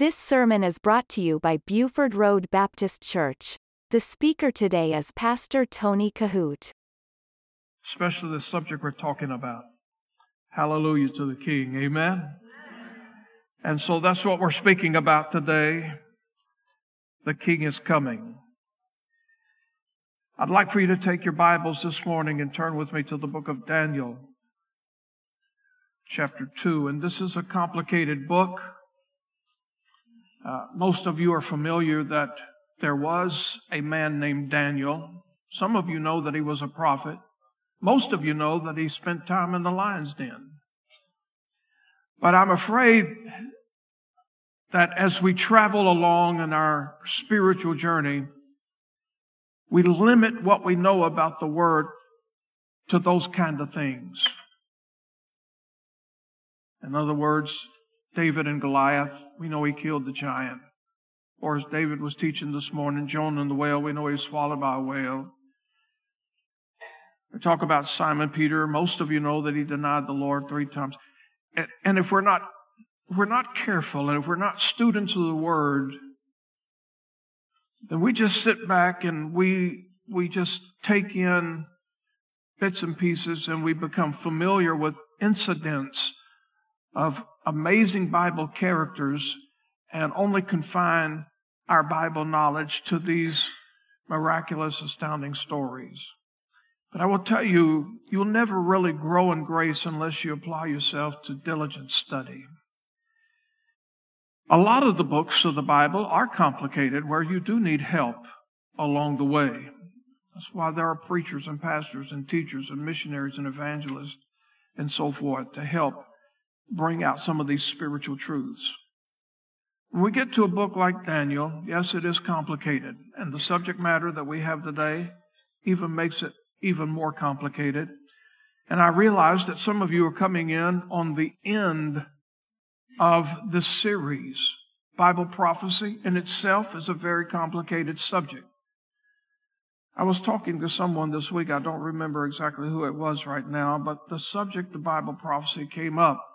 This sermon is brought to you by Buford Road Baptist Church. The speaker today is Pastor Tony Kohout. Especially the subject we're talking about. Hallelujah to the King. Amen. And so that's what we're speaking about today. The King is coming. I'd like for you to take your Bibles this morning and turn with me to the book of Daniel, chapter 2. And this is a complicated book. Uh, most of you are familiar that there was a man named Daniel. Some of you know that he was a prophet. Most of you know that he spent time in the lion's den. But I'm afraid that as we travel along in our spiritual journey, we limit what we know about the word to those kind of things. In other words, David and Goliath, we know he killed the giant. Or as David was teaching this morning, Jonah and the whale, we know he was swallowed by a whale. We talk about Simon Peter. Most of you know that he denied the Lord three times. And if we're not, if we're not careful and if we're not students of the word, then we just sit back and we, we just take in bits and pieces and we become familiar with incidents of amazing Bible characters and only confine our Bible knowledge to these miraculous, astounding stories. But I will tell you, you'll never really grow in grace unless you apply yourself to diligent study. A lot of the books of the Bible are complicated where you do need help along the way. That's why there are preachers and pastors and teachers and missionaries and evangelists and so forth to help bring out some of these spiritual truths. When we get to a book like Daniel, yes, it is complicated. And the subject matter that we have today even makes it even more complicated. And I realize that some of you are coming in on the end of this series. Bible prophecy in itself is a very complicated subject. I was talking to someone this week, I don't remember exactly who it was right now, but the subject of Bible prophecy came up.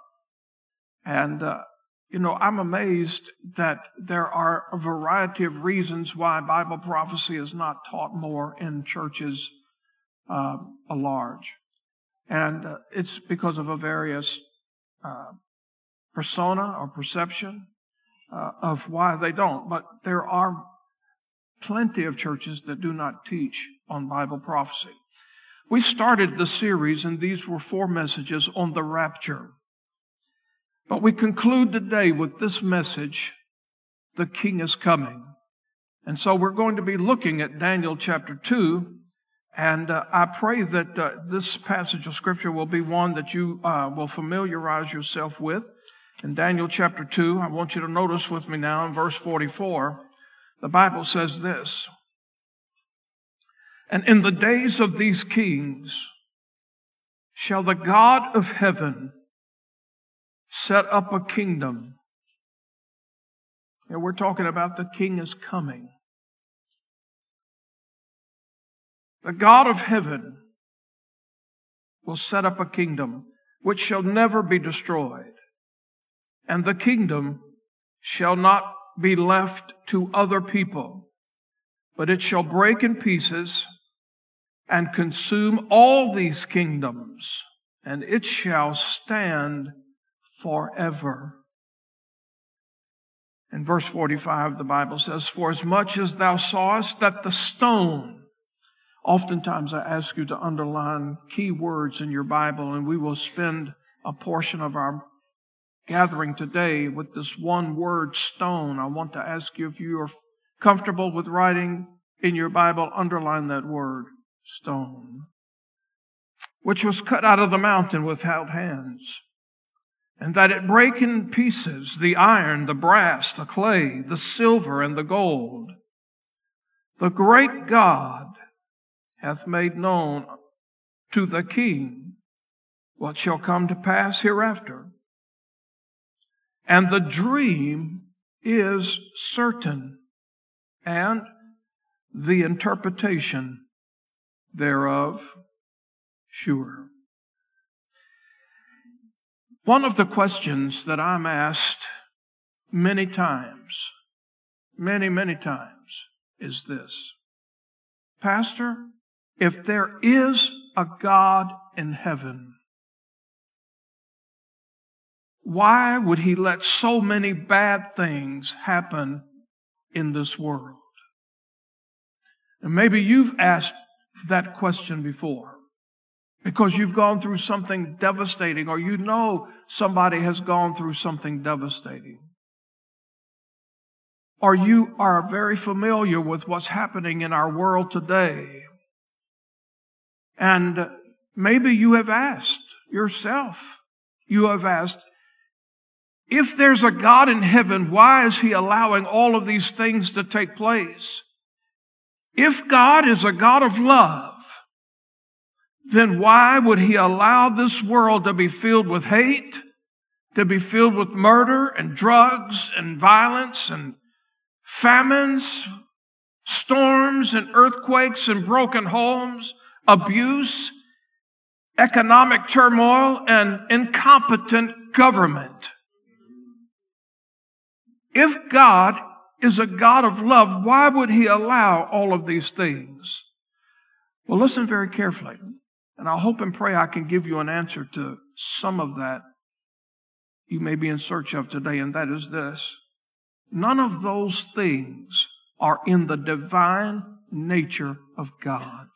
And, uh, you know, I'm amazed that there are a variety of reasons why Bible prophecy is not taught more in churches uh, a large. And uh, it's because of a various uh, persona or perception uh, of why they don't. But there are plenty of churches that do not teach on Bible prophecy. We started the series, and these were four messages on the rapture. But we conclude today with this message the king is coming. And so we're going to be looking at Daniel chapter 2. And uh, I pray that uh, this passage of scripture will be one that you uh, will familiarize yourself with. In Daniel chapter 2, I want you to notice with me now in verse 44, the Bible says this And in the days of these kings shall the God of heaven set up a kingdom. And we're talking about the king is coming. The God of heaven will set up a kingdom which shall never be destroyed, and the kingdom shall not be left to other people, but it shall break in pieces and consume all these kingdoms, and it shall stand forever. In verse 45, the Bible says, For as much as thou sawest that the stone, oftentimes I ask you to underline key words in your Bible, and we will spend a portion of our gathering today with this one word stone. I want to ask you if you are comfortable with writing in your Bible, underline that word stone, which was cut out of the mountain without hands and that it break in pieces the iron, the brass, the clay, the silver, and the gold. The great God hath made known to the king what shall come to pass hereafter. And the dream is certain, and the interpretation thereof sure. One of the questions that I'm asked many times, many, many times, is this. Pastor, if there is a God in heaven, why would he let so many bad things happen in this world? And maybe you've asked that question before because you've gone through something devastating or you know somebody has gone through something devastating. Or you are very familiar with what's happening in our world today. And maybe you have asked yourself, you have asked, if there's a God in heaven, why is he allowing all of these things to take place? If God is a God of love, then why would he allow this world to be filled with hate, to be filled with murder and drugs and violence and famines, storms and earthquakes and broken homes, abuse, economic turmoil, and incompetent government? If God is a God of love, why would he allow all of these things? Well, listen very carefully. And I hope and pray I can give you an answer to some of that you may be in search of today, and that is this. None of those things are in the divine nature of God.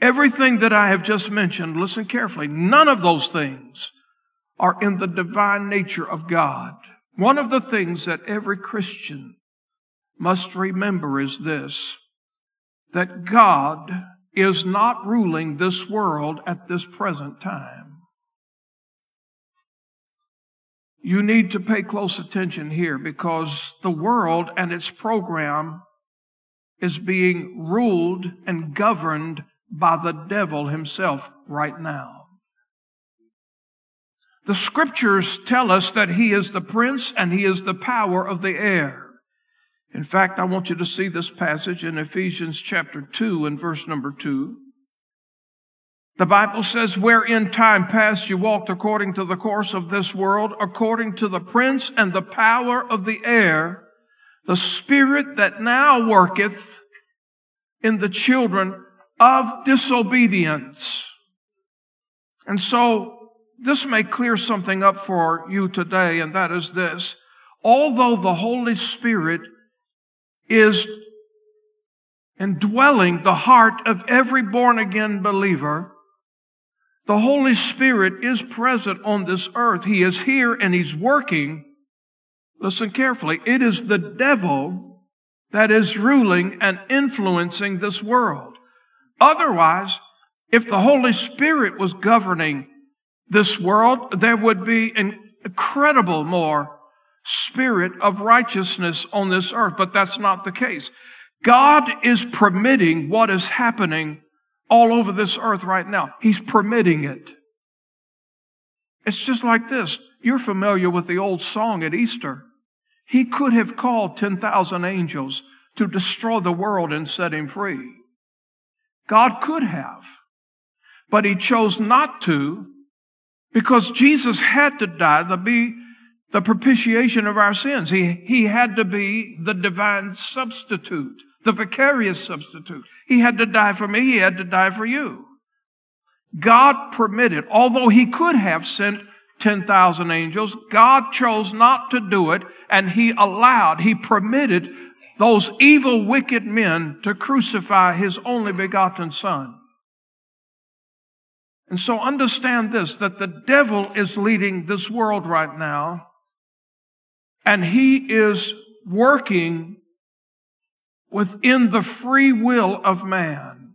Everything that I have just mentioned, listen carefully, none of those things are in the divine nature of God. One of the things that every Christian must remember is this, that God is not ruling this world at this present time. You need to pay close attention here because the world and its program is being ruled and governed by the devil himself right now. The scriptures tell us that he is the prince and he is the power of the air. In fact, I want you to see this passage in Ephesians chapter 2 and verse number 2. The Bible says, where in time past you walked according to the course of this world, according to the prince and the power of the air, the spirit that now worketh in the children of disobedience. And so this may clear something up for you today, and that is this. Although the Holy Spirit is indwelling the heart of every born again believer, the Holy Spirit is present on this earth. He is here and He's working. Listen carefully. It is the devil that is ruling and influencing this world. Otherwise, if the Holy Spirit was governing this world, there would be an incredible more spirit of righteousness on this earth, but that's not the case. God is permitting what is happening all over this earth right now. He's permitting it. It's just like this. You're familiar with the old song at Easter. He could have called 10,000 angels to destroy the world and set him free. God could have, but he chose not to because Jesus had to die to be the propitiation of our sins. He, he had to be the divine substitute, the vicarious substitute. He had to die for me. He had to die for you. God permitted, although he could have sent 10,000 angels, God chose not to do it and he allowed, he permitted those evil, wicked men to crucify his only begotten son. And so understand this, that the devil is leading this world right now, and he is working within the free will of man.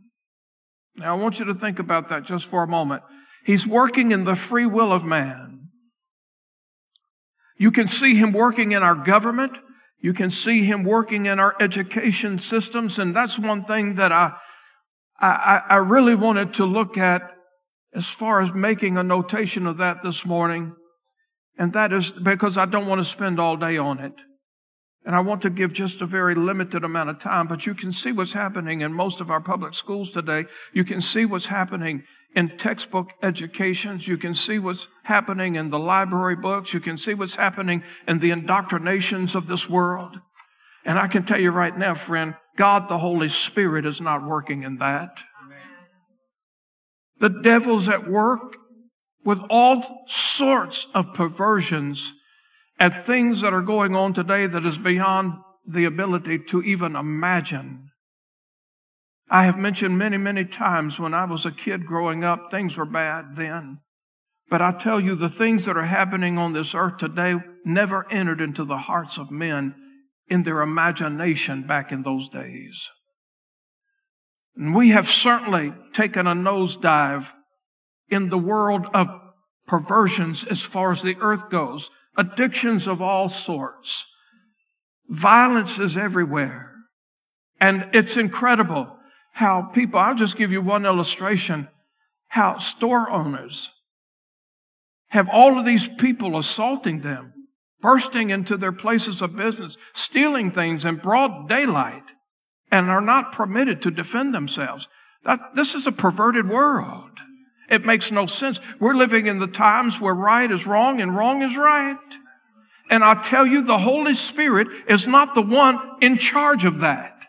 Now I want you to think about that just for a moment. He's working in the free will of man. You can see him working in our government. You can see him working in our education systems. And that's one thing that I, I, I really wanted to look at as far as making a notation of that this morning, and that is because I don't want to spend all day on it. And I want to give just a very limited amount of time, but you can see what's happening in most of our public schools today. You can see what's happening in textbook educations. You can see what's happening in the library books. You can see what's happening in the indoctrinations of this world. And I can tell you right now, friend, God the Holy Spirit is not working in that. The devil's at work with all sorts of perversions at things that are going on today that is beyond the ability to even imagine. I have mentioned many, many times when I was a kid growing up, things were bad then. But I tell you, the things that are happening on this earth today never entered into the hearts of men in their imagination back in those days. And we have certainly taken a nosedive in the world of perversions as far as the earth goes addictions of all sorts. Violence is everywhere. And it's incredible how people, I'll just give you one illustration, how store owners have all of these people assaulting them, bursting into their places of business, stealing things in broad daylight, and are not permitted to defend themselves. That, this is a perverted world. It makes no sense. We're living in the times where right is wrong and wrong is right. And I tell you, the Holy Spirit is not the one in charge of that.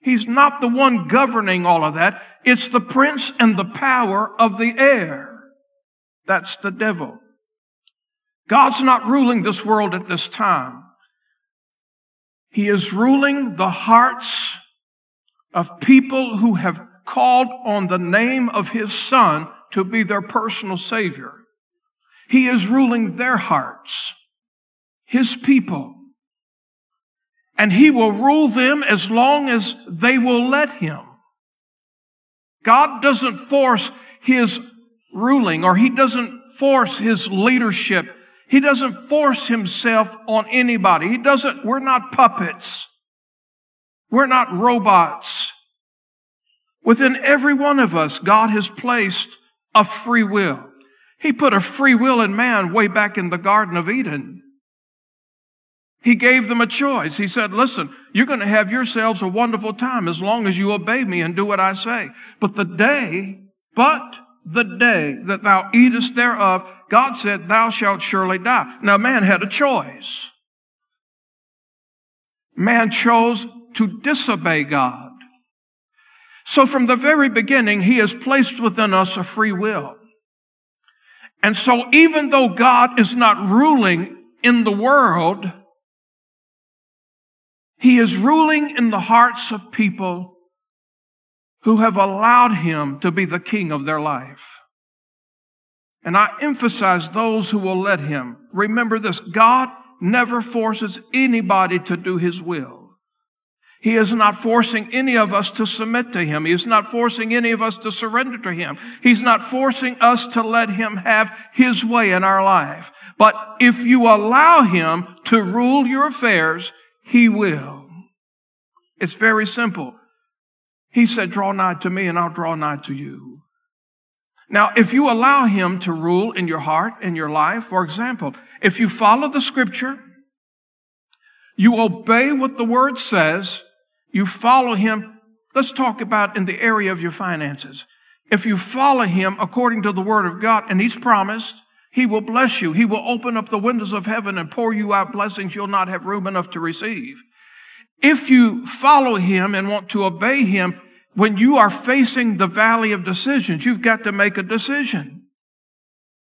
He's not the one governing all of that. It's the prince and the power of the air. That's the devil. God's not ruling this world at this time. He is ruling the hearts of people who have called on the name of his son to be their personal savior. He is ruling their hearts, his people. And he will rule them as long as they will let him. God doesn't force his ruling or he doesn't force his leadership. He doesn't force himself on anybody. He doesn't, we're not puppets. We're not robots. Within every one of us, God has placed a free will. He put a free will in man way back in the Garden of Eden. He gave them a choice. He said, listen, you're going to have yourselves a wonderful time as long as you obey me and do what I say. But the day, but the day that thou eatest thereof, God said, thou shalt surely die. Now man had a choice. Man chose to disobey God. So from the very beginning, he has placed within us a free will. And so even though God is not ruling in the world, he is ruling in the hearts of people who have allowed him to be the king of their life. And I emphasize those who will let him. Remember this, God never forces anybody to do his will. He is not forcing any of us to submit to Him. He is not forcing any of us to surrender to Him. He's not forcing us to let Him have His way in our life. But if you allow Him to rule your affairs, He will. It's very simple. He said, draw nigh to me and I'll draw nigh to you. Now, if you allow Him to rule in your heart, in your life, for example, if you follow the scripture, you obey what the word says, you follow him. Let's talk about in the area of your finances. If you follow him according to the word of God, and he's promised, he will bless you. He will open up the windows of heaven and pour you out blessings you'll not have room enough to receive. If you follow him and want to obey him, when you are facing the valley of decisions, you've got to make a decision.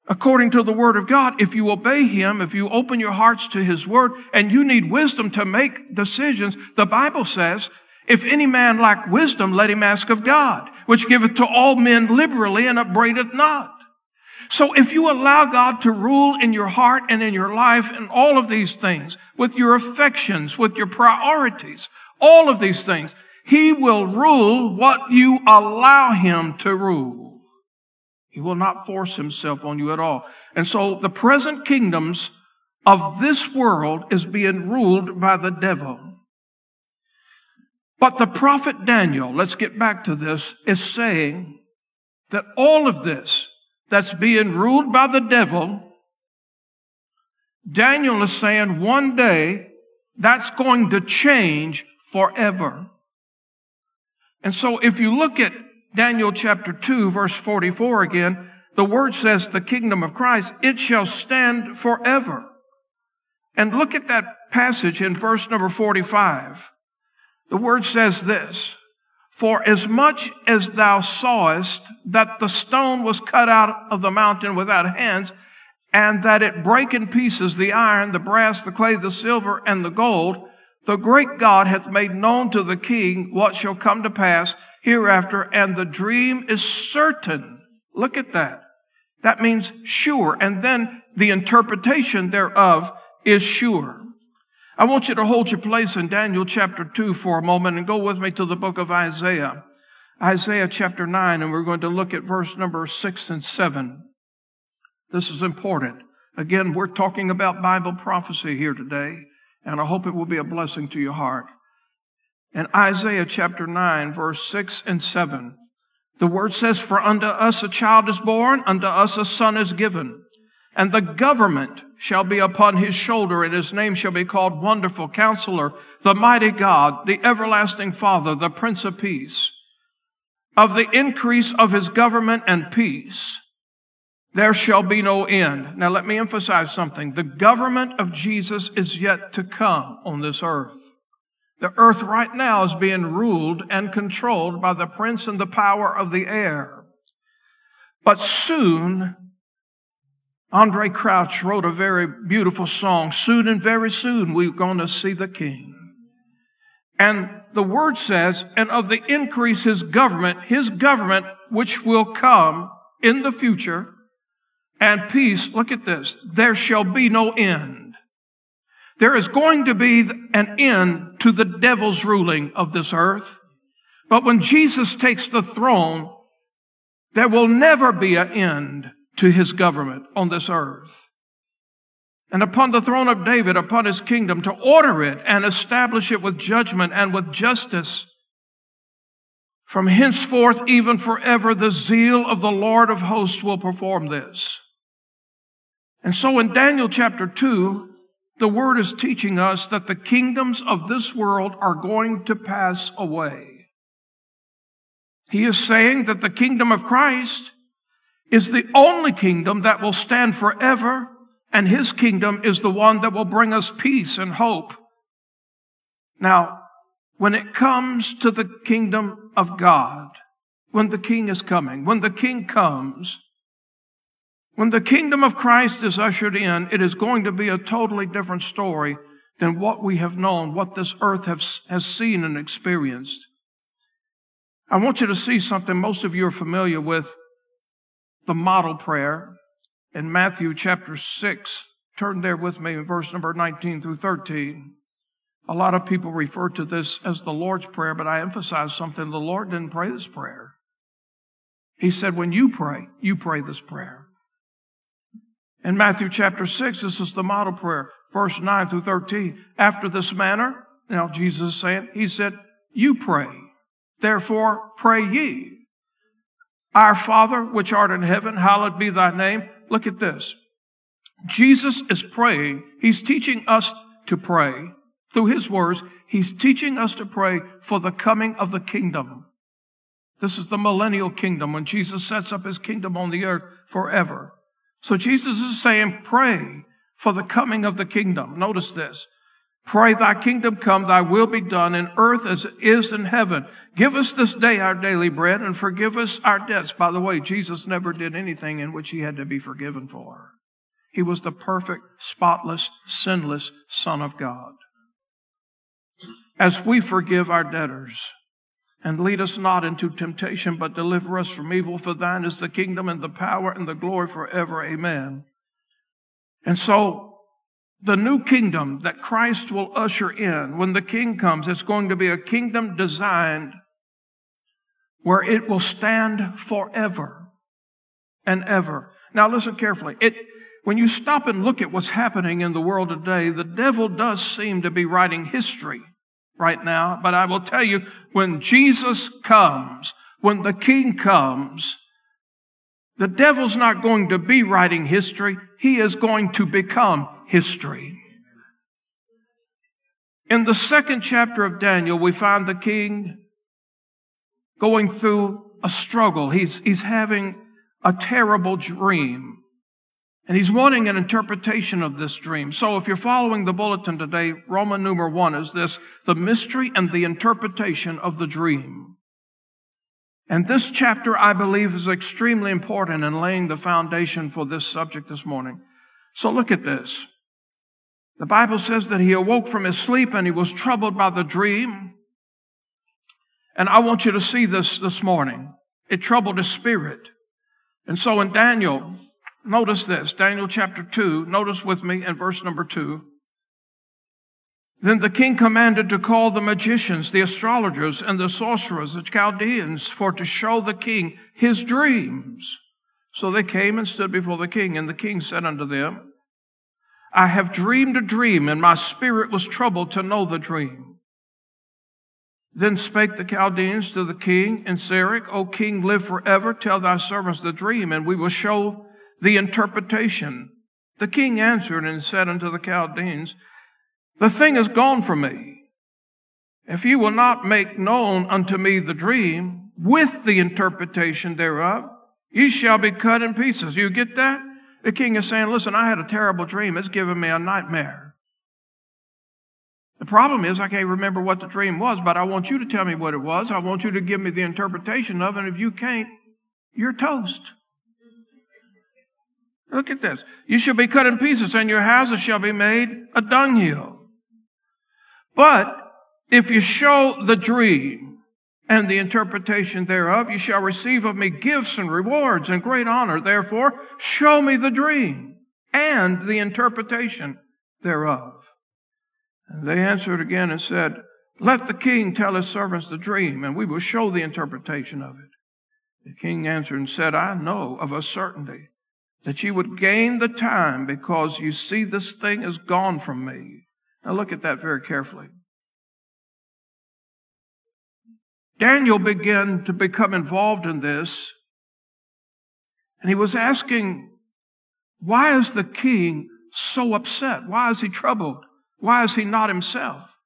According to the word of God, if you obey him, if you open your hearts to his word, and you need wisdom to make decisions, the Bible says, if any man lack wisdom, let him ask of God, which giveth to all men liberally and upbraideth not. So if you allow God to rule in your heart and in your life and all of these things, with your affections, with your priorities, all of these things, he will rule what you allow him to rule. He will not force himself on you at all. And so the present kingdoms of this world is being ruled by the devil. But the prophet Daniel, let's get back to this, is saying that all of this that's being ruled by the devil, Daniel is saying one day That's going to change forever. And so if you look at Daniel chapter 2 verse 44 again, the word says the kingdom of Christ, it shall stand forever. And look at that passage in verse number 45. The word says this, for as much as thou sawest that the stone was cut out of the mountain without hands, and that it break in pieces the iron, the brass, the clay, the silver, and the gold, the great God hath made known to the king what shall come to pass hereafter, and the dream is certain. Look at that. That means sure. And then the interpretation thereof is sure. I want you to hold your place in Daniel chapter 2 for a moment and go with me to the book of Isaiah. Isaiah chapter 9, and we're going to look at verse number 6 and 7. This is important. Again, we're talking about Bible prophecy here today, and I hope it will be a blessing to your heart. In Isaiah chapter 9, verse 6 and 7, the word says, For unto us a child is born, unto us a son is given and the government shall be upon his shoulder, and his name shall be called Wonderful Counselor, the Mighty God, the Everlasting Father, the Prince of Peace. Of the increase of his government and peace, there shall be no end. Now let me emphasize something. The government of Jesus is yet to come on this earth. The earth right now is being ruled and controlled by the prince and the power of the air. But soon Andraé Crouch wrote a very beautiful song. Soon and very soon we're going to see the King. And the word says, and of the increase his government, his government, which will come in the future, and peace, look at this, there shall be no end. There is going to be an end to the devil's ruling of this earth. But when Jesus takes the throne, there will never be an end to his government on this earth. And upon the throne of David, upon his kingdom, to order it and establish it with judgment and with justice. From henceforth, even forever, the zeal of the Lord of hosts will perform this. And so in Daniel chapter 2, the word is teaching us that the kingdoms of this world are going to pass away. He is saying that the kingdom of Christ is the only kingdom that will stand forever, and his kingdom is the one that will bring us peace and hope. Now, when it comes to the kingdom of God, when the king is coming, when the king comes, when the kingdom of Christ is ushered in, it is going to be a totally different story than what we have known, what this earth has, has seen and experienced. I want you to see something most of you are familiar with the model prayer in Matthew chapter 6. Turn there with me in verse number 19 through 13. A lot of people refer to this as the Lord's Prayer, but I emphasize something. The Lord didn't pray this prayer. He said, when you pray, you pray this prayer. In Matthew chapter 6, this is the model prayer, verse 9 through 13. After this manner, now Jesus is saying, He said, You pray. Therefore, pray ye. Our Father, which art in heaven, hallowed be thy name. Look at this. Jesus is praying. He's teaching us to pray through his words. He's teaching us to pray for the coming of the kingdom. This is the millennial kingdom when Jesus sets up his kingdom on the earth forever. So Jesus is saying, pray for the coming of the kingdom. Notice this. Pray thy kingdom come, thy will be done in earth as it is in heaven. Give us this day our daily bread and forgive us our debts. By the way, Jesus never did anything in which he had to be forgiven for. He was the perfect, spotless, sinless Son of God. As we forgive our debtors, and lead us not into temptation, but deliver us from evil. For thine is the kingdom and the power and the glory forever. Amen. And so the new kingdom that Christ will usher in when the king comes, it's going to be a kingdom designed where it will stand forever and ever. Now listen carefully. It, when you stop and look at what's happening in the world today, the devil does seem to be writing history right now. But I will tell you, when Jesus comes, when the king comes, the devil's not going to be writing history. He is going to become history. In the second chapter of Daniel, we find the king going through a struggle. He's, he's having a terrible dream. And he's wanting an interpretation of this dream. So if you're following the bulletin today, Roman numeral one is this, the mystery and the interpretation of the dream. And this chapter, I believe, is extremely important in laying the foundation for this subject this morning. So look at this. The Bible says that he awoke from his sleep and he was troubled by the dream. And I want you to see this this morning. It troubled his spirit. And so in Daniel, notice this, Daniel chapter 2, notice with me in verse number 2. Then the king commanded to call the magicians, the astrologers, and the sorcerers, the Chaldeans, for to show the king his dreams. So they came and stood before the king, and the king said unto them, I have dreamed a dream, and my spirit was troubled to know the dream. Then spake the Chaldeans to the king and Syriack, O king, live forever. Tell thy servants the dream, and we will show the interpretation. The king answered and said unto the Chaldeans, The thing is gone from me. If you will not make known unto me the dream with the interpretation thereof, you shall be cut in pieces. You get that? The king is saying, listen, I had a terrible dream. It's giving me a nightmare. The problem is I can't remember what the dream was, but I want you to tell me what it was. I want you to give me the interpretation of it. And if you can't, you're toast. Look at this. You shall be cut in pieces and your houses shall be made a dunghill. But if you show the dream and the interpretation thereof. You shall receive of me gifts and rewards and great honor. Therefore, show me the dream and the interpretation thereof. And they answered again and said, Let the king tell his servants the dream, and we will show the interpretation of it. The king answered and said, I know of a certainty that you would gain the time because you see this thing is gone from me. Now look at that very carefully. Daniel began to become involved in this, and he was asking, why is the king so upset? Why is he troubled? Why is he not himself?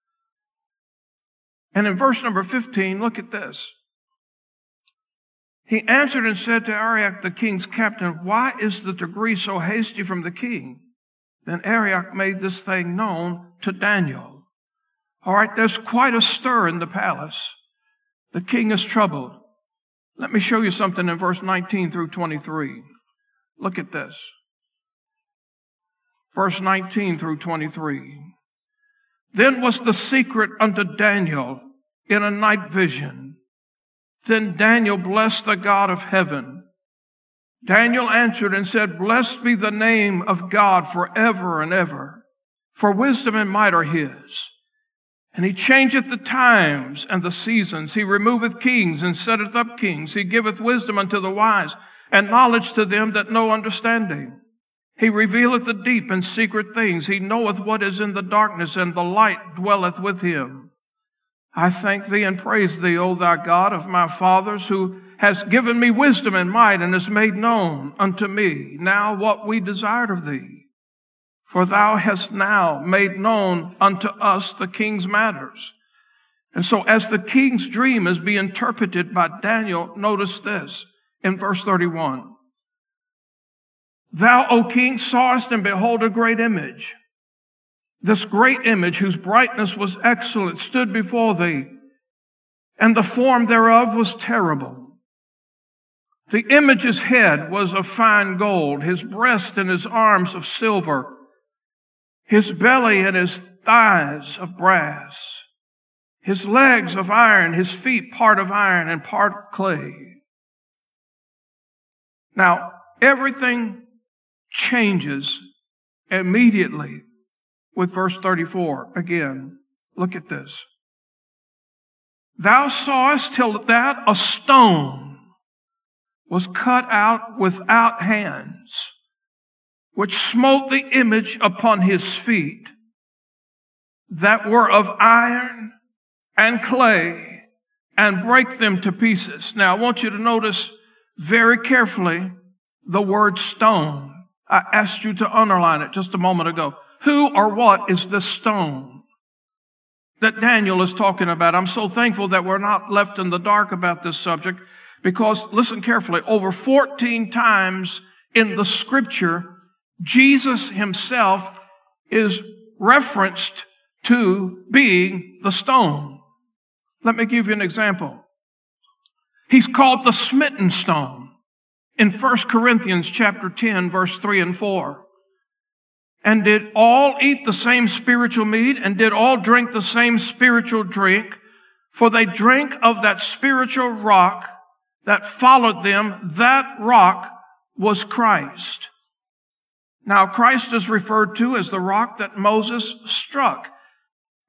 And in verse number 15, look at this. He answered and said to Arioch, the king's captain, Why is the decree so hasty from the king? Then Arioch made this thing known to Daniel. All right, there's quite a stir in the palace. The king is troubled. Let me show you something in verse 19 through 23. Look at this. Verse 19 through 23. Then was the secret unto Daniel in a night vision. Then Daniel blessed the God of heaven. Daniel answered and said, Blessed be the name of God forever and ever, for wisdom and might are his. And he changeth the times and the seasons. He removeth kings and setteth up kings. He giveth wisdom unto the wise and knowledge to them that know understanding. He revealeth the deep and secret things. He knoweth what is in the darkness and the light dwelleth with him. I thank thee and praise thee, O thou God of my fathers, who has given me wisdom and might and has made known unto me now what we desired of thee. For thou hast now made known unto us the king's matters. And so as the king's dream is being interpreted by Daniel, notice this in verse 31. Thou, O king, sawest and behold a great image. This great image whose brightness was excellent stood before thee and the form thereof was terrible. The image's head was of fine gold, his breast and his arms of silver, his belly and his thighs of brass, his legs of iron, his feet part of iron and part clay. Now, everything changes immediately with verse 34. Again, look at this. Thou sawest till that a stone was cut out without hands which smote the image upon his feet that were of iron and clay and break them to pieces. Now I want you to notice very carefully the word stone. I asked you to underline it just a moment ago. Who or what is this stone? that Daniel is talking about. I'm so thankful that we're not left in the dark about this subject because listen carefully, over 14 times in the scripture, Jesus himself is referenced to being the stone. Let me give you an example. He's called the smitten stone in 1 Corinthians chapter 10 verse 3 and 4. And did all eat the same spiritual meat and did all drink the same spiritual drink? For they drank of that spiritual rock that followed them. That rock was Christ. Now Christ is referred to as the rock that Moses struck.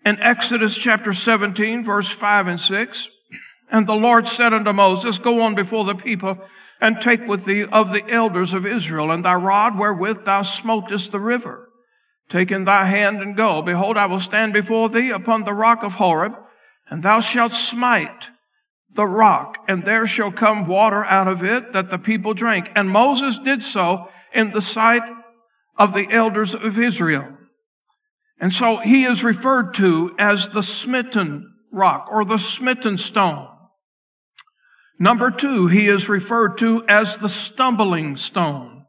In Exodus chapter 17 verse 5 and 6, and the Lord said unto Moses, Go on before the people and take with thee of the elders of Israel and thy rod wherewith thou smotest the river. Take in thy hand and go. Behold, I will stand before thee upon the rock of Horeb, and thou shalt smite the rock, and there shall come water out of it that the people drink. And Moses did so in the sight of the elders of Israel. And so he is referred to as the smitten rock or the smitten stone. Number two, he is referred to as the stumbling stone.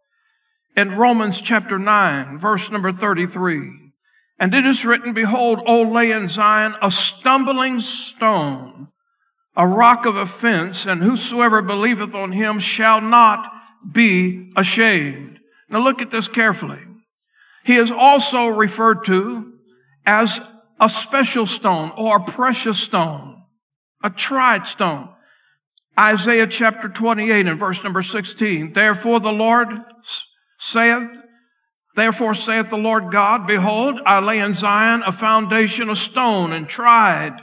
In Romans chapter 9, verse number 33. And it is written, Behold, O lay in Zion a stumbling stone, a rock of offense, and whosoever believeth on him shall not be ashamed. Now look at this carefully. He is also referred to as a special stone or a precious stone, a tried stone. Isaiah chapter 28 and verse number 16. Therefore the Lord saith, Therefore saith the Lord God, Behold, I lay in Zion a foundation of stone and tried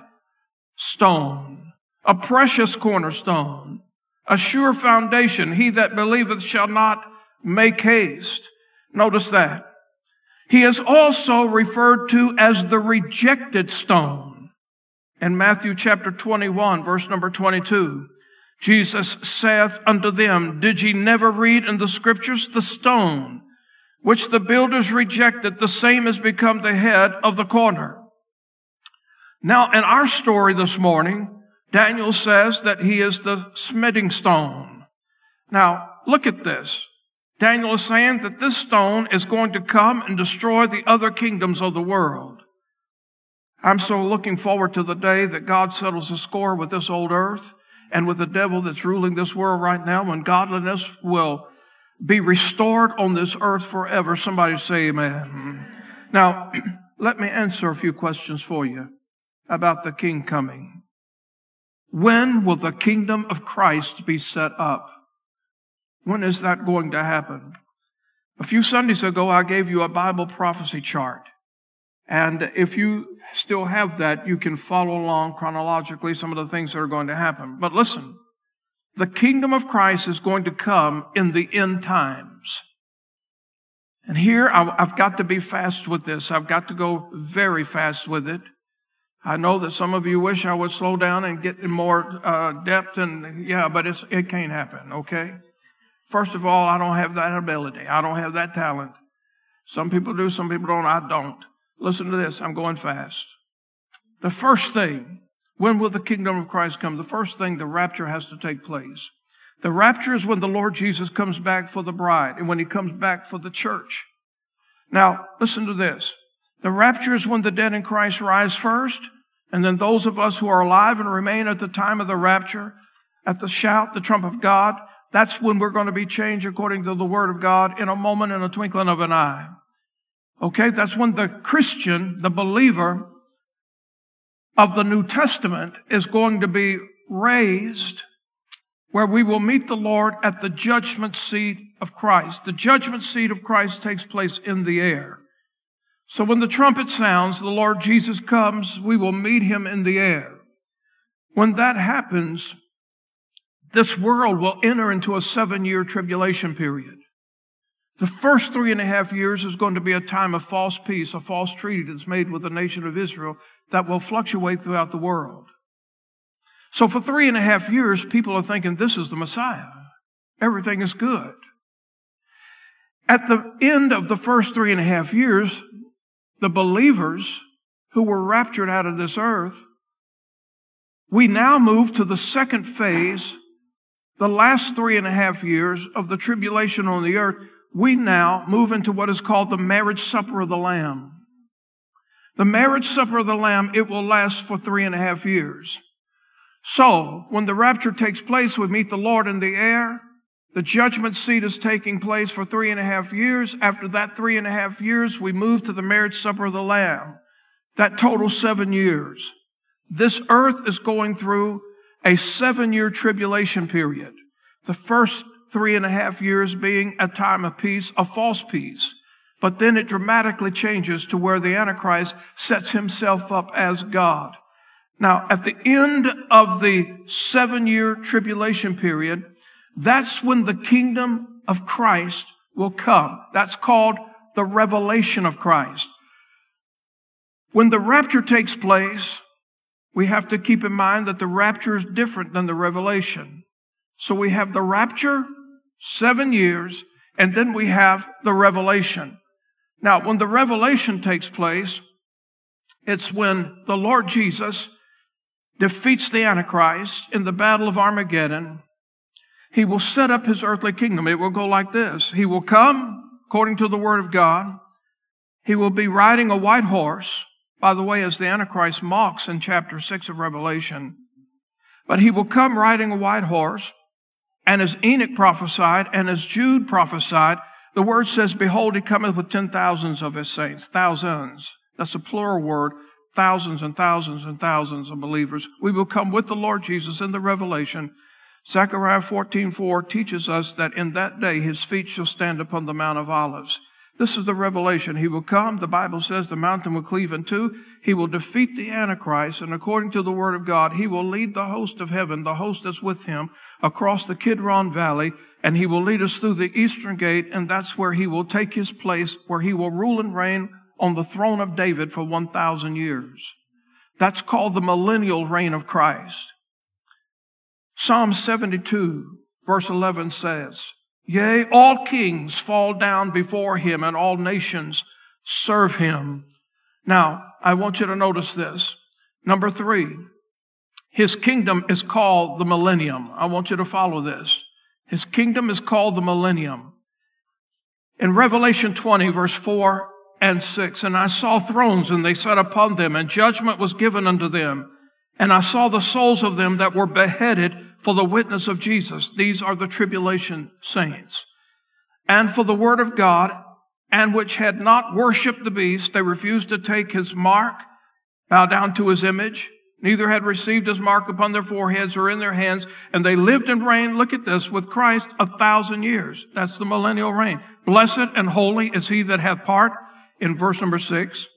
stone, a precious cornerstone, a sure foundation. He that believeth shall not make haste. Notice that. He is also referred to as the rejected stone. In Matthew chapter 21, verse number 22, Jesus saith unto them, Did ye never read in the scriptures the stone which the builders rejected, the same has become the head of the corner. Now, in our story this morning, Daniel says that he is the smiting stone. Now, look at this. Daniel is saying that this stone is going to come and destroy the other kingdoms of the world. I'm so looking forward to the day that God settles the score with this old earth and with the devil that's ruling this world right now when godliness will be restored on this earth forever. Somebody say amen. Now, let me answer a few questions for you about the king coming. When will the kingdom of Christ be set up? When is that going to happen? A few Sundays ago, I gave you a Bible prophecy chart. And if you still have that, you can follow along chronologically some of the things that are going to happen. But listen, the kingdom of Christ is going to come in the end times. And here I've got to be fast with this. I've got to go very fast with it. I know that some of you wish I would slow down and get in more uh, depth, and yeah, but it's it can't happen. Okay. First of all, I don't have that ability. I don't have that talent. Some people do, some people don't. I don't. Listen to this. I'm going fast. The first thing, when will the kingdom of Christ come? The first thing, the rapture has to take place. The rapture is when the Lord Jesus comes back for the bride and when he comes back for the church. Now, listen to this. The rapture is when the dead in Christ rise first, and then those of us who are alive and remain at the time of the rapture, at the shout, the trump of God, that's when we're going to be changed according to the word of God in a moment, in a twinkling of an eye. Okay, that's when the Christian, the believer, of the New Testament is going to be raised where we will meet the Lord at the judgment seat of Christ. The judgment seat of Christ takes place in the air. So when the trumpet sounds, the Lord Jesus comes, we will meet him in the air. When that happens, this world will enter into a seven year tribulation period. The first three and a half years is going to be a time of false peace, a false treaty that's made with the nation of Israel that will fluctuate throughout the world. So for three and a half years, people are thinking this is the Messiah. Everything is good. At the end of the first three and a half years, the believers who were raptured out of this earth, we now move to the second phase, the last three and a half years of the tribulation on the earth. We now move into what is called the marriage supper of the Lamb. The marriage supper of the Lamb, it will last for three and a half years. So, when the rapture takes place, we meet the Lord in the air. The judgment seat is taking place for three and a half years. After that three and a half years, we move to the marriage supper of the Lamb. That totals seven years. This earth is going through a seven year tribulation period. The first three and a half years being a time of peace, a false peace. But then it dramatically changes to where the Antichrist sets himself up as God. Now, at the end of the seven year tribulation period, that's when the kingdom of Christ will come. That's called the revelation of Christ. When the rapture takes place, we have to keep in mind that the rapture is different than the revelation. So we have the rapture, seven years, and then we have the revelation. Now, when the revelation takes place, it's when the Lord Jesus defeats the Antichrist in the battle of Armageddon. He will set up his earthly kingdom. It will go like this. He will come according to the word of God. He will be riding a white horse. By the way, as the Antichrist mocks in chapter 6 of Revelation. But he will come riding a white horse. And as Enoch prophesied and as Jude prophesied, the word says, Behold, he cometh with ten thousands of his saints. Thousands. That's a plural word. Thousands and thousands and thousands of believers. We will come with the Lord Jesus in the revelation. Zechariah 14, 4 teaches us that in that day his feet shall stand upon the Mount of Olives. This is the revelation. He will come. The Bible says the mountain will cleave in two. He will defeat the Antichrist. And according to the word of God, he will lead the host of heaven, the host that's with him, across the Kidron Valley. And he will lead us through the eastern gate. And that's where he will take his place, where he will rule and reign on the throne of David for 1,000 years. That's called the millennial reign of Christ. Psalm 72 verse 11 says, Yea, all kings fall down before him and all nations serve him. Now, I want you to notice this. Number three, his kingdom is called the millennium. I want you to follow this. His kingdom is called the millennium. In Revelation 20 verse 4 and 6, and I saw thrones and they sat upon them and judgment was given unto them. And I saw the souls of them that were beheaded for the witness of Jesus. These are the tribulation saints. And for the word of God, and which had not worshiped the beast, they refused to take his mark, bow down to his image, neither had received his mark upon their foreheads or in their hands, and they lived and reigned, look at this, with Christ a thousand years. That's the millennial reign. Blessed and holy is he that hath part, in verse number six.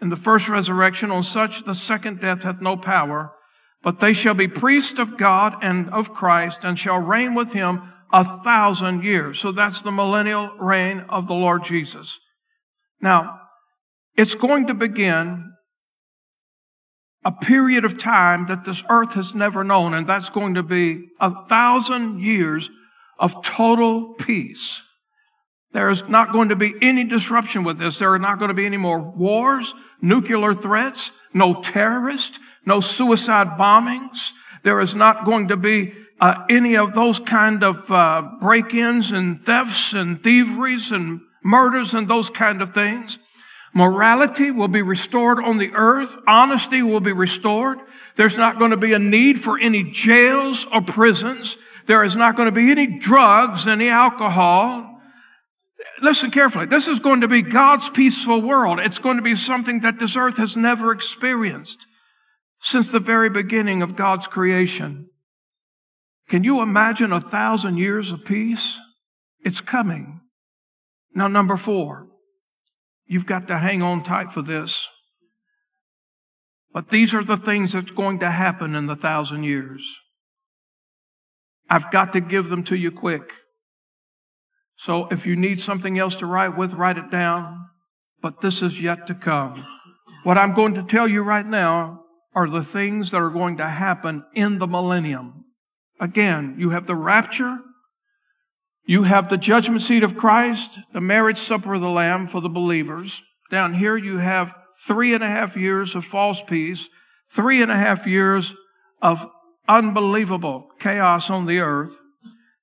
In the first resurrection, on such the second death hath no power, but they shall be priests of God and of Christ and shall reign with him a thousand years. So that's the millennial reign of the Lord Jesus. Now, it's going to begin a period of time that this earth has never known, and that's going to be a thousand years of total peace. There is not going to be any disruption with this. There are not going to be any more wars, nuclear threats, no terrorists, no suicide bombings. There is not going to be uh, any of those kind of uh, break-ins and thefts and thieveries and murders and those kind of things. Morality will be restored on the earth. Honesty will be restored. There's not going to be a need for any jails or prisons. There is not going to be any drugs, any alcohol. Listen carefully. This is going to be God's peaceful world. It's going to be something that this earth has never experienced since the very beginning of God's creation. Can you imagine a thousand years of peace? It's coming. Now, number four, you've got to hang on tight for this. But these are the things that's going to happen in the thousand years. I've got to give them to you quick. So if you need something else to write with, write it down. But this is yet to come. What I'm going to tell you right now are the things that are going to happen in the millennium. Again, you have the rapture. You have the judgment seat of Christ, the marriage supper of the Lamb for the believers. Down here you have three and a half years of false peace, three and a half years of unbelievable chaos on the earth.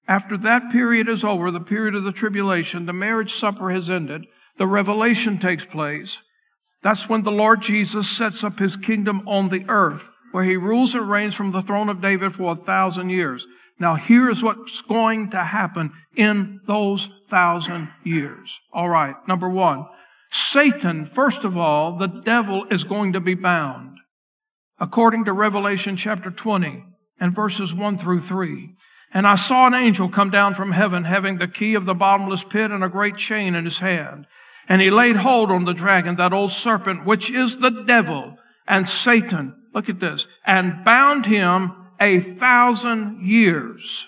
After that period is over, the period of the tribulation, the marriage supper has ended, the revelation takes place. That's when the Lord Jesus sets up his kingdom on the earth, where he rules and reigns from the throne of David for a thousand years. Now, here is what's going to happen in those thousand years. All right, number one, Satan, first of all, the devil is going to be bound. According to Revelation chapter 20 and verses 1 through 3. And I saw an angel come down from heaven having the key of the bottomless pit and a great chain in his hand. And he laid hold on the dragon, that old serpent, which is the devil and Satan. Look at this. And bound him a thousand years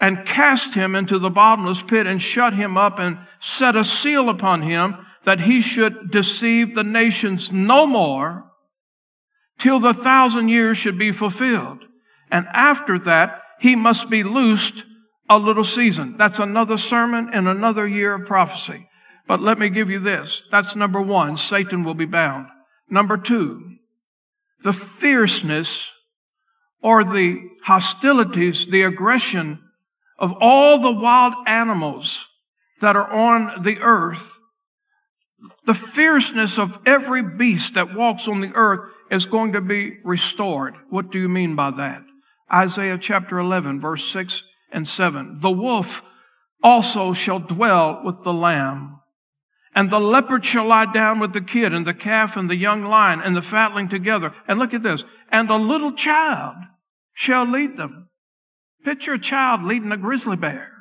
and cast him into the bottomless pit and shut him up and set a seal upon him that he should deceive the nations no more till the thousand years should be fulfilled. And after that, he must be loosed a little season. That's another sermon and another year of prophecy. But let me give you this. That's number one. Satan will be bound. Number two, the fierceness or the hostilities, the aggression of all the wild animals that are on the earth, the fierceness of every beast that walks on the earth is going to be restored. What do you mean by that? Isaiah chapter 11, verse 6 and 7. The wolf also shall dwell with the lamb. And the leopard shall lie down with the kid and the calf and the young lion and the fatling together. And look at this. And a little child shall lead them. Picture a child leading a grizzly bear.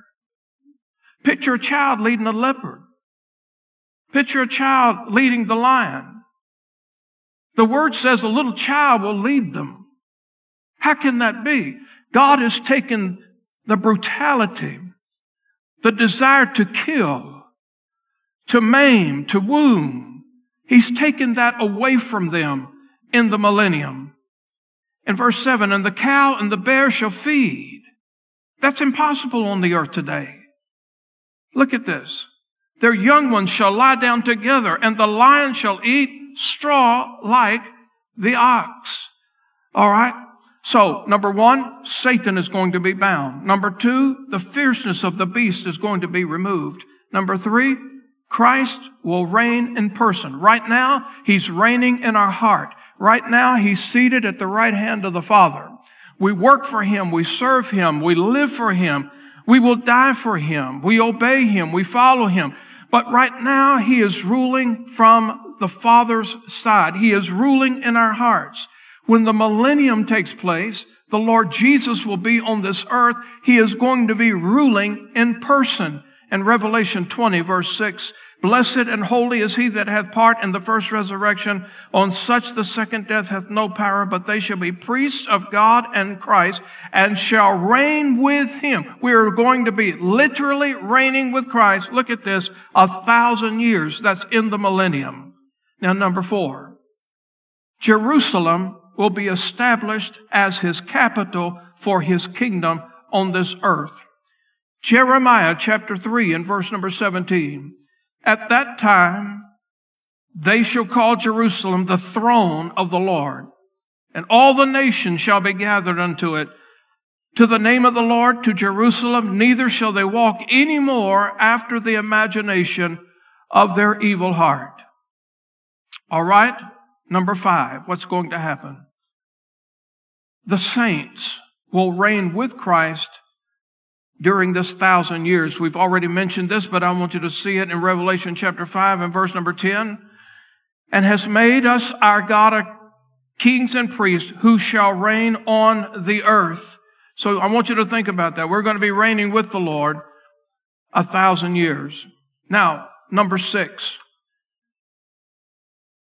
Picture a child leading a leopard. Picture a child leading the lion. The word says a little child will lead them. How can that be? God has taken the brutality, the desire to kill, to maim, to wound. He's taken that away from them in the millennium. In verse 7, and the cow and the bear shall feed. That's impossible on the earth today. Look at this. Their young ones shall lie down together, and the lion shall eat straw like the ox. All right? So, number one, Satan is going to be bound. Number two, the fierceness of the beast is going to be removed. Number three, Christ will reign in person. Right now, He's reigning in our heart. Right now, He's seated at the right hand of the Father. We work for Him. We serve Him. We live for Him. We will die for Him. We obey Him. We follow Him. But right now, He is ruling from the Father's side. He is ruling in our hearts. When the millennium takes place, the Lord Jesus will be on this earth. He is going to be ruling in person. In Revelation 20 verse 6, Blessed and holy is he that hath part in the first resurrection. On such the second death hath no power, but they shall be priests of God and Christ and shall reign with him. We are going to be literally reigning with Christ. Look at this. A thousand years. That's in the millennium. Now number four. Jerusalem will be established as his capital for his kingdom on this earth. Jeremiah chapter 3 and verse number 17. At that time, they shall call Jerusalem the throne of the Lord, and all the nations shall be gathered unto it. To the name of the Lord, to Jerusalem, neither shall they walk any more after the imagination of their evil heart. All right. Number five, what's going to happen? The saints will reign with Christ during this thousand years. We've already mentioned this, but I want you to see it in Revelation chapter 5 and verse number 10. And has made us our God a kings and priests who shall reign on the earth. So I want you to think about that. We're going to be reigning with the Lord a thousand years. Now, number six.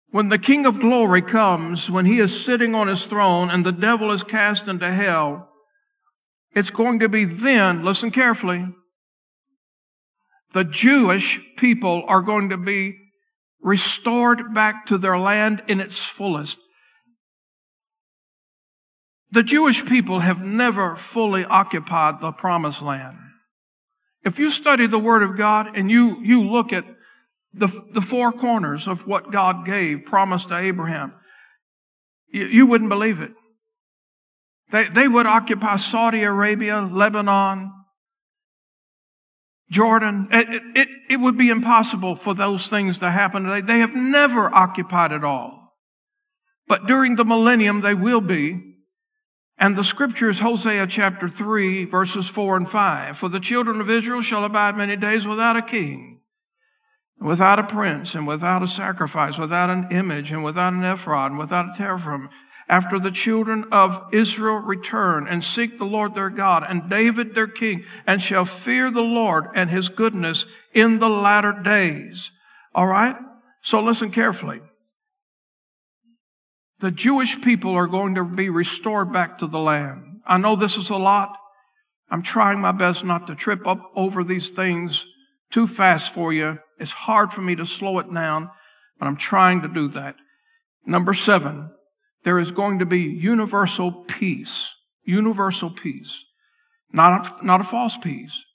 When the King of glory comes, when he is sitting on his throne and the devil is cast into hell, it's going to be then, listen carefully, the Jewish people are going to be restored back to their land in its fullest. The Jewish people have never fully occupied the promised land. If you study the Word of God and you, you look at the, the four corners of what God gave, promised to Abraham, you, you wouldn't believe it. They, they would occupy Saudi Arabia, Lebanon, Jordan. It, it, it would be impossible for those things to happen. They, they have never occupied it all. But during the millennium, they will be. And the scriptures, Hosea chapter 3, verses 4 and 5. For the children of Israel shall abide many days without a king, without a prince, and without a sacrifice, without an image, and without an ephod, and without a teraphim. After the children of Israel return and seek the Lord their God and David their king, and shall fear the Lord and his goodness in the latter days. All right? So listen carefully the Jewish people are going to be restored back to the land. I know this is a lot. I'm trying my best not to trip up over these things too fast for you. It's hard for me to slow it down, but I'm trying to do that. Number seven, there is going to be universal peace. Universal peace. Not a, not a false peace.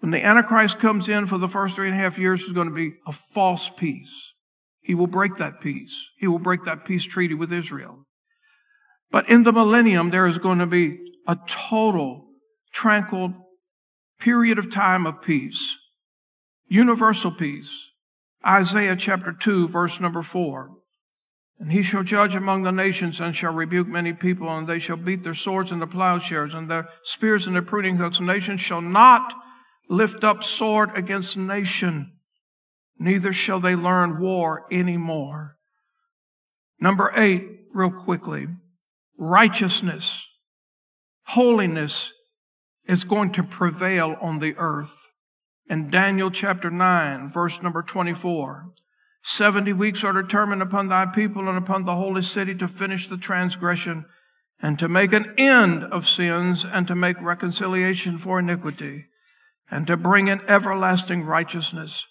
When the Antichrist comes in for the first three and a half years, it's going to be a false peace. He will break that peace. He will break that peace treaty with Israel. But in the millennium, there is going to be a total, tranquil period of time of peace. Universal peace. Isaiah chapter 2, verse number 4. And he shall judge among the nations and shall rebuke many people, and they shall beat their swords into plowshares and their spears into pruning hooks. Nations shall not lift up sword against nation neither shall they learn war anymore. Number eight, real quickly, righteousness, holiness is going to prevail on the earth. In Daniel chapter 9, verse number 24, 70 weeks are determined upon thy people and upon the holy city to finish the transgression and to make an end of sins and to make reconciliation for iniquity and to bring in everlasting righteousness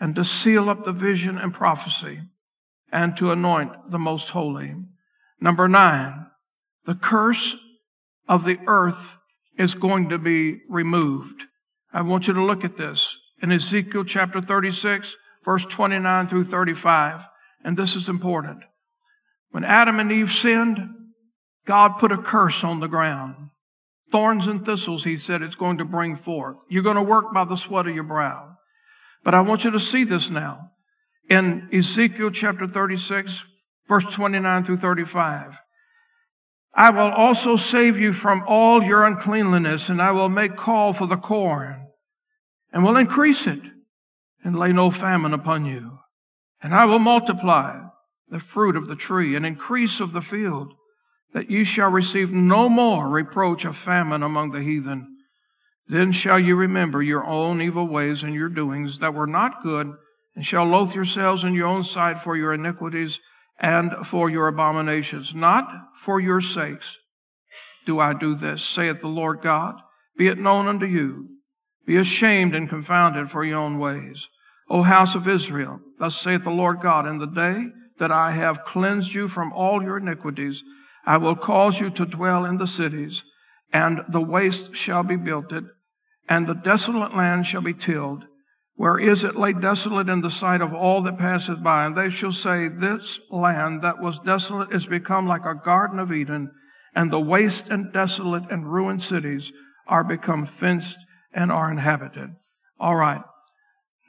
and to seal up the vision and prophecy and to anoint the most holy. Number nine, the curse of the earth is going to be removed. I want you to look at this in Ezekiel chapter 36, verse 29 through 35. And this is important. When Adam and Eve sinned, God put a curse on the ground. Thorns and thistles, he said, it's going to bring forth. You're going to work by the sweat of your brow. But I want you to see this now. In Ezekiel chapter 36, verse 29 through 35. I will also save you from all your uncleanliness, and I will make call for the corn, and will increase it, and lay no famine upon you. And I will multiply the fruit of the tree, and increase of the field, that you shall receive no more reproach of famine among the heathen. Then shall you remember your own evil ways and your doings that were not good, and shall loathe yourselves in your own sight for your iniquities and for your abominations. Not for your sakes do I do this, saith the Lord God. Be it known unto you. Be ashamed and confounded for your own ways. O house of Israel, thus saith the Lord God, in the day that I have cleansed you from all your iniquities, I will cause you to dwell in the cities, and the waste shall be builded, and the desolate land shall be tilled, where is it laid desolate in the sight of all that passeth by. And they shall say, This land that was desolate is become like a garden of Eden, and the waste and desolate and ruined cities are become fenced and are inhabited. All right.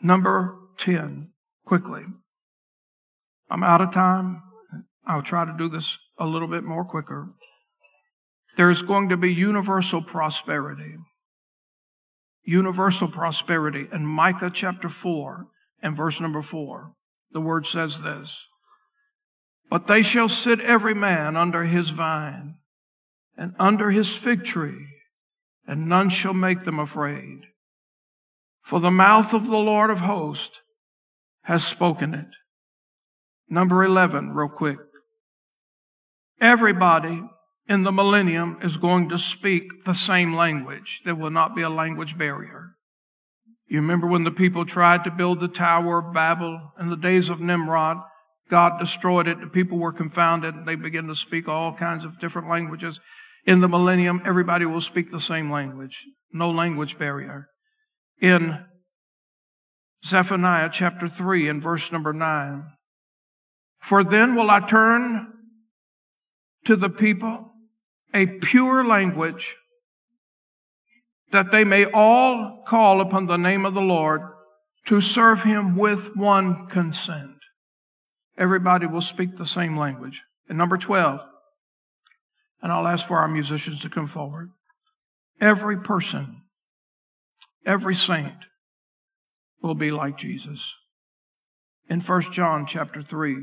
Number 10, quickly. I'm out of time. I'll try to do this a little bit more quicker. There's going to be universal prosperity universal prosperity. In Micah chapter 4 and verse number 4, the word says this But they shall sit every man under his vine and under his fig tree, and none shall make them afraid. For the mouth of the Lord of hosts has spoken it. Number 11, real quick. Everybody in the millennium is going to speak the same language. There will not be a language barrier. You remember when the people tried to build the Tower of Babel in the days of Nimrod? God destroyed it. The people were confounded. They began to speak all kinds of different languages. In the millennium, everybody will speak the same language. No language barrier. In Zephaniah chapter 3 and verse number 9. For then will I turn to the people a pure language that they may all call upon the name of the Lord to serve him with one consent. Everybody will speak the same language. And number 12, and I'll ask for our musicians to come forward. Every person, every saint will be like Jesus. In 1 John chapter 3,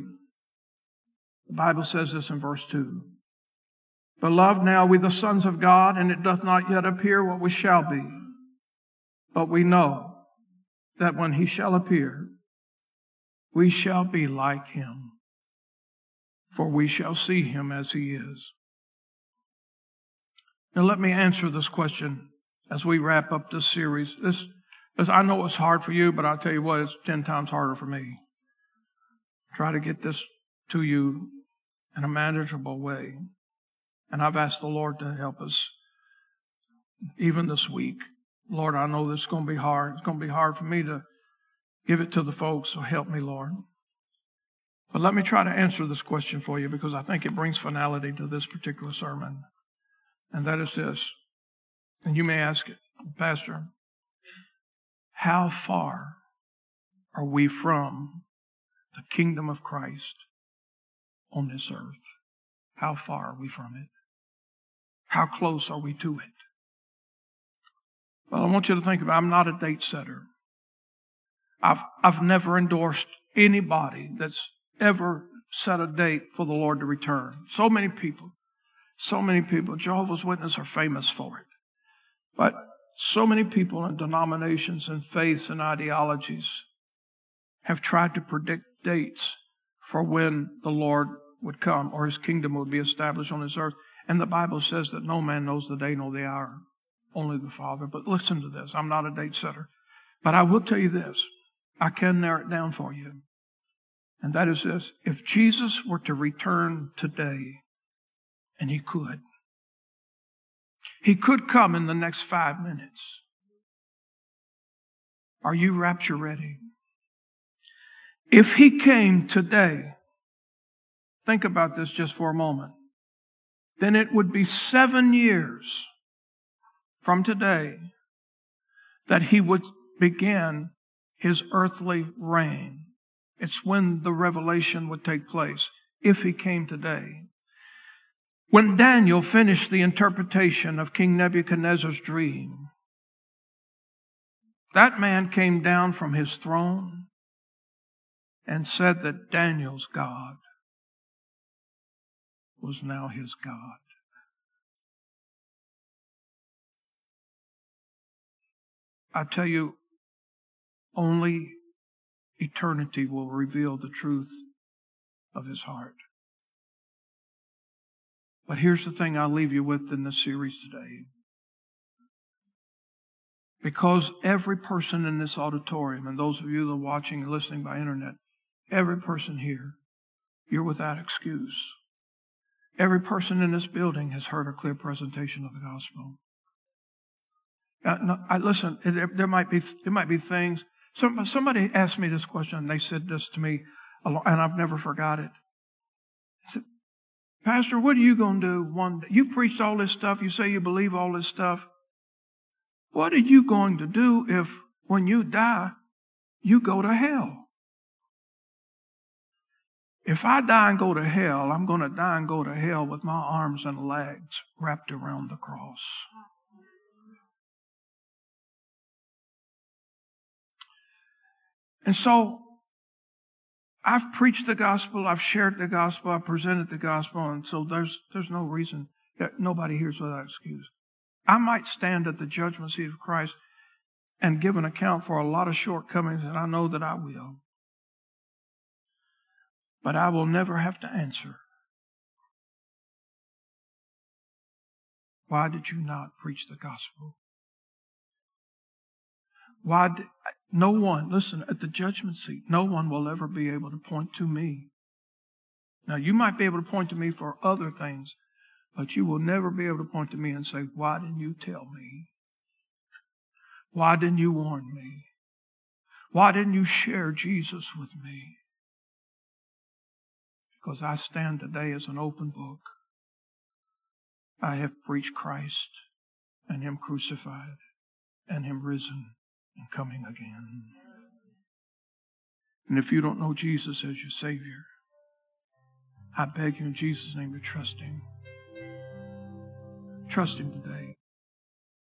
the Bible says this in verse 2. Beloved, now we the sons of God, and it doth not yet appear what we shall be. But we know that when he shall appear, we shall be like him, for we shall see him as he is. Now let me answer this question as we wrap up this series. This, this I know it's hard for you, but I'll tell you what, it's ten times harder for me. Try to get this to you in a manageable way. And I've asked the Lord to help us even this week. Lord, I know this is going to be hard. It's going to be hard for me to give it to the folks, so help me, Lord. But let me try to answer this question for you because I think it brings finality to this particular sermon. And that is this. And you may ask it, Pastor, how far are we from the kingdom of Christ on this earth? How far are we from it? How close are we to it? Well, I want you to think about I'm not a date setter. I've, I've never endorsed anybody that's ever set a date for the Lord to return. So many people, so many people, Jehovah's Witnesses are famous for it. But so many people in denominations and faiths and ideologies have tried to predict dates for when the Lord would come or his kingdom would be established on this earth. And the Bible says that no man knows the day nor the hour, only the Father. But listen to this. I'm not a date setter. But I will tell you this. I can narrow it down for you. And that is this. If Jesus were to return today, and he could, he could come in the next five minutes. Are you rapture ready? If he came today, think about this just for a moment then it would be seven years from today that he would begin his earthly reign. It's when the revelation would take place, if he came today. When Daniel finished the interpretation of King Nebuchadnezzar's dream, that man came down from his throne and said that Daniel's God was now his God. I tell you, only eternity will reveal the truth of his heart. But here's the thing I'll leave you with in this series today. Because every person in this auditorium, and those of you that are watching and listening by internet, every person here, you're without excuse. Every person in this building has heard a clear presentation of the gospel. Uh, no, I, listen, there, there, might be there might be things. Some, somebody asked me this question, and they said this to me, and I've never forgot it. Said, Pastor, what are you going to do one day? You preached all this stuff. You say you believe all this stuff. What are you going to do if, when you die, you go to hell? If I die and go to hell, I'm going to die and go to hell with my arms and legs wrapped around the cross. And so I've preached the gospel, I've shared the gospel, I've presented the gospel, and so there's there's no reason that nobody hears without excuse. I might stand at the judgment seat of Christ and give an account for a lot of shortcomings, and I know that I will but I will never have to answer. Why did you not preach the gospel? Why did, no one, listen, at the judgment seat, no one will ever be able to point to me. Now, you might be able to point to me for other things, but you will never be able to point to me and say, Why didn't you tell me? Why didn't you warn me? Why didn't you share Jesus with me? Because I stand today as an open book. I have preached Christ and Him crucified and Him risen and coming again. And if you don't know Jesus as your Savior, I beg you in Jesus' name to trust Him. Trust Him today.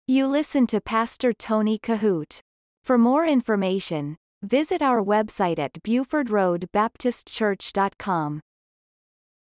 You listen to Pastor Tony Kohout. For more information, visit our website at BufordRoadBaptistChurch.com.